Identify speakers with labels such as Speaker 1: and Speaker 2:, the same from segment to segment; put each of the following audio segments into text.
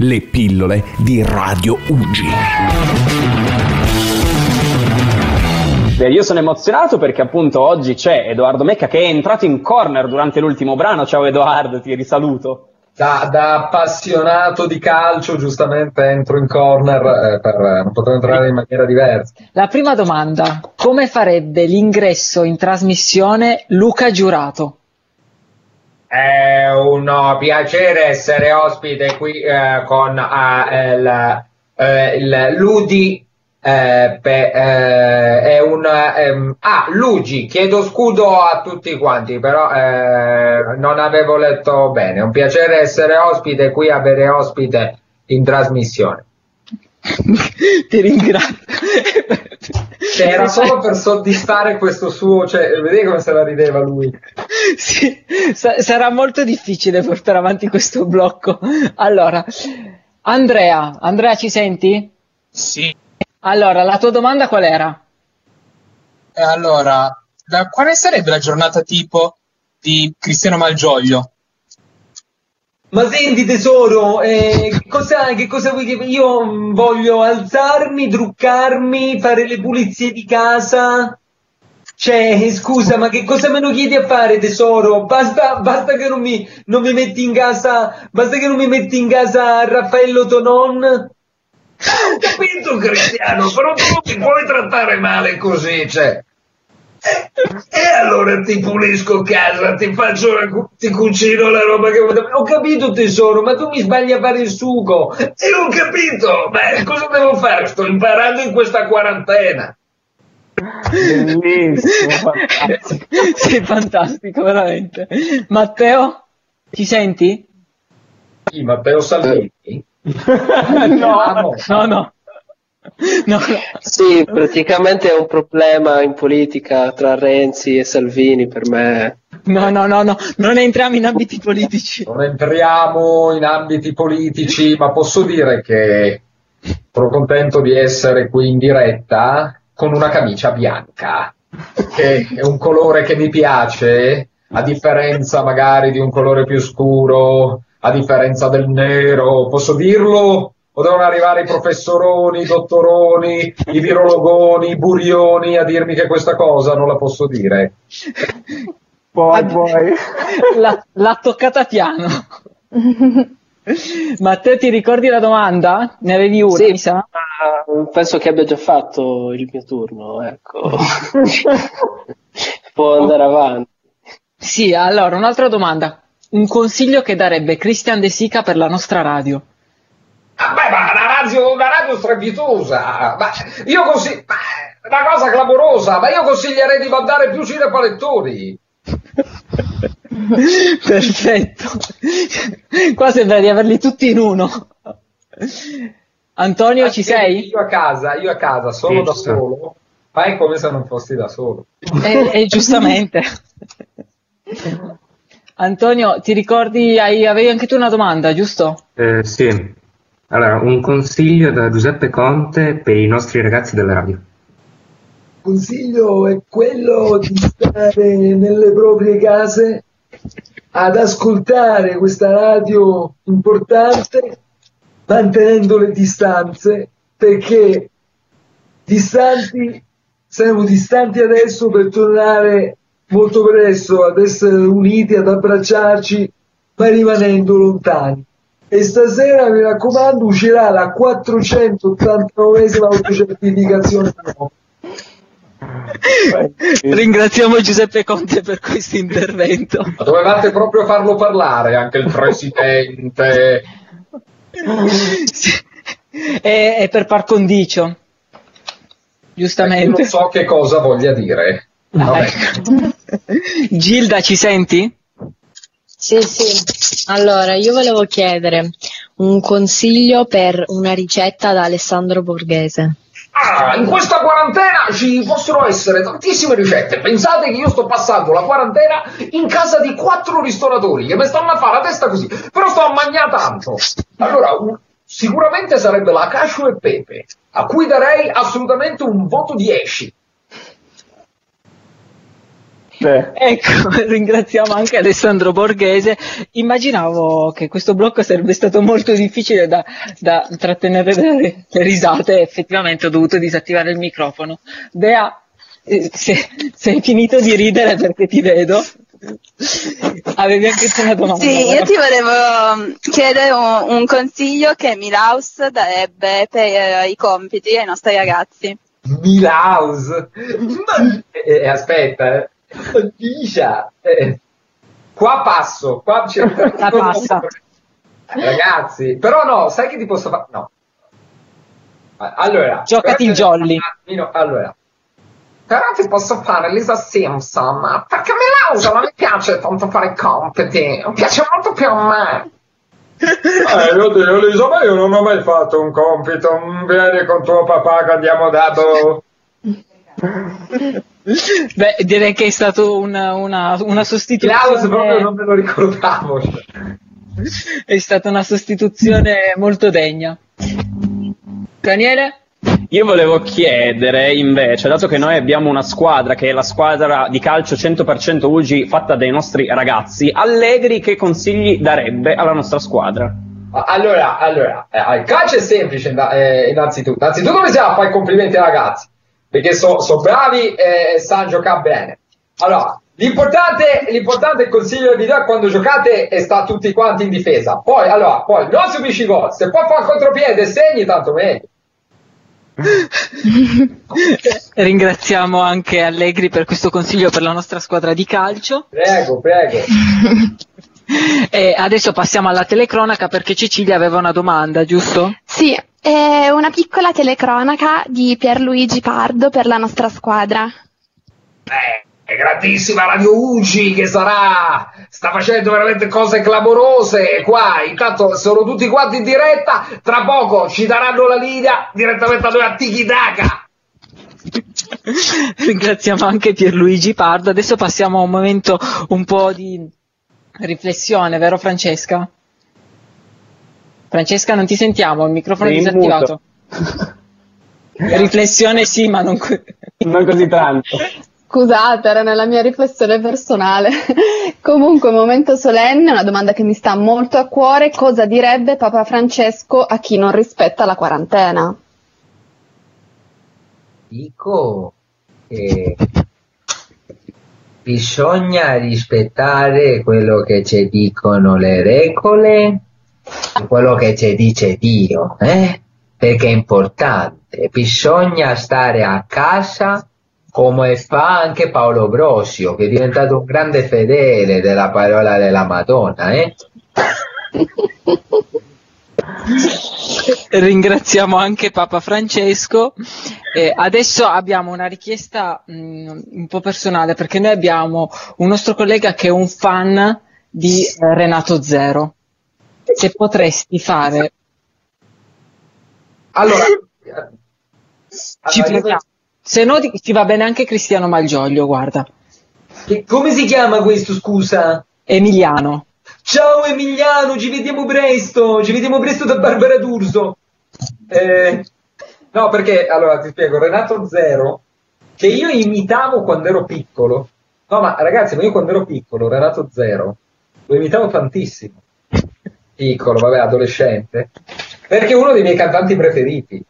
Speaker 1: le pillole di Radio Uggi.
Speaker 2: Beh, io sono emozionato perché appunto oggi c'è Edoardo Mecca che è entrato in corner durante l'ultimo brano. Ciao Edoardo, ti risaluto.
Speaker 3: Da, da appassionato di calcio, giustamente entro in corner, eh, per, non potrò entrare in maniera diversa.
Speaker 4: La prima domanda, come farebbe l'ingresso in trasmissione Luca Giurato?
Speaker 5: È un piacere essere ospite qui eh, con eh, il, eh, il Ludi eh, pe, eh, è un ehm, ah Luigi chiedo scudo a tutti quanti però eh, non avevo letto bene. Un piacere essere ospite qui avere ospite in trasmissione.
Speaker 4: Ti ringrazio
Speaker 3: era solo per soddisfare questo suo cioè vedete come se la rideva lui
Speaker 4: sì, sa- sarà molto difficile portare avanti questo blocco allora Andrea Andrea ci senti?
Speaker 6: sì
Speaker 4: allora, la tua domanda qual era?
Speaker 6: Eh, allora, la, quale sarebbe la giornata tipo di Cristiano Malgioglio?
Speaker 7: Ma senti tesoro, eh, cosa, che cosa vuoi che io voglio alzarmi, truccarmi, fare le pulizie di casa? Cioè, scusa, ma che cosa me lo chiedi a fare tesoro? Basta, basta che non mi, non mi metti in casa, basta che non mi metti in casa Raffaello Tonon?
Speaker 5: Ho capito Cristiano, però tu non ti puoi trattare male così, cioè. E allora ti pulisco casa, ti faccio la, ti cucino la roba che vuoi.
Speaker 7: Ho capito tesoro, ma tu mi sbagli a fare il sugo.
Speaker 5: E ho capito, ma cosa devo fare? Sto imparando in questa quarantena.
Speaker 4: Bellissimo, fantastico. Sei fantastico, veramente. Matteo, ci senti?
Speaker 3: Sì, Matteo Salvini.
Speaker 4: no, no, no. No,
Speaker 8: Sì, praticamente è un problema in politica tra Renzi e Salvini per me.
Speaker 4: No, no, no, no, non entriamo in ambiti politici.
Speaker 3: Non entriamo in ambiti politici, ma posso dire che sono contento di essere qui in diretta con una camicia bianca, che è un colore che mi piace, a differenza magari di un colore più scuro, a differenza del nero, posso dirlo? O devono arrivare i professoroni, i dottoroni, i virologoni, i burioni a dirmi che questa cosa non la posso dire?
Speaker 4: Poi, poi. L'ha, l'ha toccata piano. Matteo, ti ricordi la domanda? Ne avevi una,
Speaker 8: Sì,
Speaker 4: mi sa?
Speaker 8: ma penso che abbia già fatto il mio turno, ecco. Può andare avanti.
Speaker 4: Sì, allora, un'altra domanda. Un consiglio che darebbe Christian De Sica per la nostra radio?
Speaker 5: Vabbè, ma una radio, una radio strepitosa, ma io consiglio, una cosa clamorosa, ma io consiglierei di mandare più cinepalettori.
Speaker 4: Perfetto. Qua sembra di averli tutti in uno. Antonio, ci sei?
Speaker 3: Io a casa, io a casa, solo
Speaker 6: Sì,
Speaker 3: da
Speaker 6: sono.
Speaker 3: solo, fai come se non fossi da solo.
Speaker 4: E, e giustamente. Antonio, ti ricordi, hai- avevi anche tu una domanda, giusto?
Speaker 9: Eh, sì, allora un consiglio da Giuseppe Conte per i nostri ragazzi della radio.
Speaker 7: Il consiglio è quello di stare nelle proprie case ad ascoltare questa radio importante mantenendo le distanze perché distanti siamo distanti adesso per tornare molto presto ad essere uniti, ad abbracciarci, ma rimanendo lontani. E stasera, mi raccomando, uscirà la 489esima autocertificazione.
Speaker 4: Ringraziamo Giuseppe Conte per questo intervento.
Speaker 3: Ma dovevate proprio farlo parlare anche il presidente.
Speaker 4: Sì. E, e per par condicio,
Speaker 3: Io
Speaker 4: giustamente.
Speaker 3: non so che cosa voglia dire.
Speaker 4: Gilda, ci senti?
Speaker 10: Sì, sì. Allora, io volevo chiedere un consiglio per una ricetta da Alessandro Borghese.
Speaker 5: Ah, in questa quarantena ci possono essere tantissime ricette. Pensate che io sto passando la quarantena in casa di quattro ristoratori che mi stanno a fare la testa così, però sto a mangiare tanto. Allora, un- sicuramente sarebbe la cascio e pepe, a cui darei assolutamente un voto 10.
Speaker 4: Ecco, ringraziamo anche Alessandro Borghese. Immaginavo che questo blocco sarebbe stato molto difficile da, da trattenere le, le risate, effettivamente ho dovuto disattivare il microfono. Bea, eh, se, se hai finito di ridere perché ti vedo, avevi anche tu una domanda.
Speaker 11: Sì, io ti volevo chiedere un, un consiglio che Milaus darebbe per eh, i compiti ai nostri ragazzi.
Speaker 3: Milaus. Ma- eh, eh, aspetta, eh. Dicia. Eh, qua passo, qua c'è
Speaker 4: La passa.
Speaker 3: Ragazzi, però no, sai che ti posso fare? No. Allora,
Speaker 4: Giocati il
Speaker 3: però-
Speaker 4: jolly.
Speaker 3: Allora, però ti posso fare Lisa Simpson, perché Milaus non mi piace tanto fare compiti, mi piace molto più a me. Eh, oddio, Lisa, ma io non ho mai fatto un compito. Vieni con tuo papà che andiamo dato.
Speaker 4: Beh, direi che è stato una, una, una
Speaker 3: Klaus proprio
Speaker 4: sostituzione.
Speaker 3: non me lo ricordavo.
Speaker 4: È stata una sostituzione molto degna. Daniele?
Speaker 2: Io volevo chiedere invece, dato che noi abbiamo una squadra che è la squadra di calcio 100% UGI fatta dai nostri ragazzi, Allegri che consigli darebbe alla nostra squadra?
Speaker 3: Allora, allora, eh, il calcio è semplice eh, innanzitutto. Innanzitutto bisogna fare i complimenti ai ragazzi, perché sono bravi e sanno giocare bene. Allora, l'importante, l'importante consiglio che vi do è quando giocate e sta tutti quanti in difesa. Poi, allora, poi non subisci gol, se puoi fare il contropiede e segni, tanto meglio.
Speaker 4: Ringraziamo anche Allegri per questo consiglio per la nostra squadra di calcio.
Speaker 3: Prego, prego.
Speaker 4: E adesso passiamo alla telecronaca perché Cecilia aveva una domanda, giusto?
Speaker 12: Sì, è una piccola telecronaca di Pierluigi Pardo per la nostra squadra.
Speaker 3: È grandissima Radio Ugi che sarà, sta facendo veramente cose clamorose qua, intanto sono tutti quanti in diretta, tra poco ci daranno la linea direttamente a noi a Tiki Taka.
Speaker 4: Ringraziamo anche Pierluigi Pardo. Adesso passiamo a un momento un po' di riflessione, vero Francesca? Francesca, non ti sentiamo, il microfono è disattivato. Riflessione sì, ma non, co-
Speaker 2: Non così tanto.
Speaker 13: Scusate, era nella mia riflessione personale. Comunque, momento solenne, una domanda che mi sta molto a cuore. Cosa direbbe Papa Francesco a chi non rispetta la quarantena?
Speaker 5: Dico che bisogna rispettare quello che ci dicono le regole quello che ci dice Dio, eh? Perché è importante. Bisogna stare a casa come fa anche Paolo Brosio, che è diventato un grande fedele della parola della Madonna, eh?
Speaker 4: Ringraziamo anche Papa Francesco. Eh, adesso abbiamo una richiesta mh, un po' personale perché noi abbiamo un nostro collega che è un fan di eh, Renato Zero. Se potresti fare.
Speaker 3: Allora,
Speaker 4: Ci proviamo. Se no ti, ti va bene anche Cristiano Malgioglio, guarda.
Speaker 7: Che- come si chiama questo, scusa?
Speaker 4: Emiliano.
Speaker 7: Ciao Emiliano, ci vediamo presto, ci vediamo presto da Barbara D'Urso.
Speaker 3: Eh, no, perché allora ti spiego, Renato Zero, che io imitavo quando ero piccolo. No, ma ragazzi, ma io quando ero piccolo, Renato Zero, lo imitavo tantissimo. Piccolo, vabbè, adolescente. Perché è uno dei miei cantanti preferiti.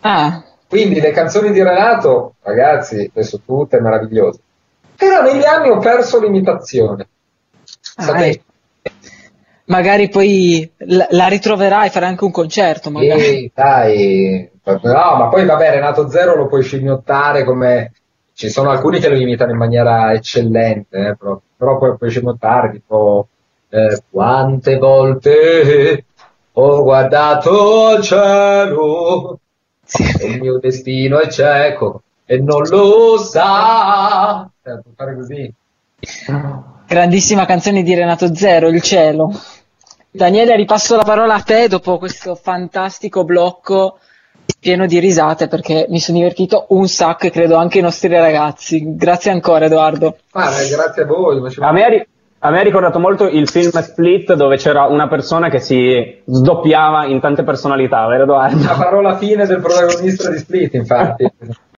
Speaker 4: Ah,
Speaker 3: Quindi le canzoni di Renato, ragazzi, le so tutte meravigliose. Però negli anni ho perso l'imitazione.
Speaker 4: ah,
Speaker 3: Sapete?
Speaker 4: Magari poi la, la ritroverai, farai anche un concerto, magari.
Speaker 3: Sì, dai. No, ma poi vabbè, Renato Zero lo puoi scimmiottare come... Ci sono alcuni che lo imitano in maniera eccellente, eh, però, però poi puoi scimmiottare, tipo... eh, quante volte ho guardato al cielo e il mio destino è cieco e non lo sa. Eh, fare così.
Speaker 4: Grandissima canzone di Renato Zero, Il cielo. Daniele, ripasso la parola a te dopo questo fantastico blocco pieno di risate perché mi sono divertito un sacco e credo anche i nostri ragazzi. Grazie ancora Edoardo.
Speaker 3: Ma eh, grazie a voi. ma ci-
Speaker 2: A me, a me ha ricordato molto il film Split dove c'era una persona che si sdoppiava in tante personalità, vero Edoardo?
Speaker 3: La parola fine del protagonista di Split, infatti.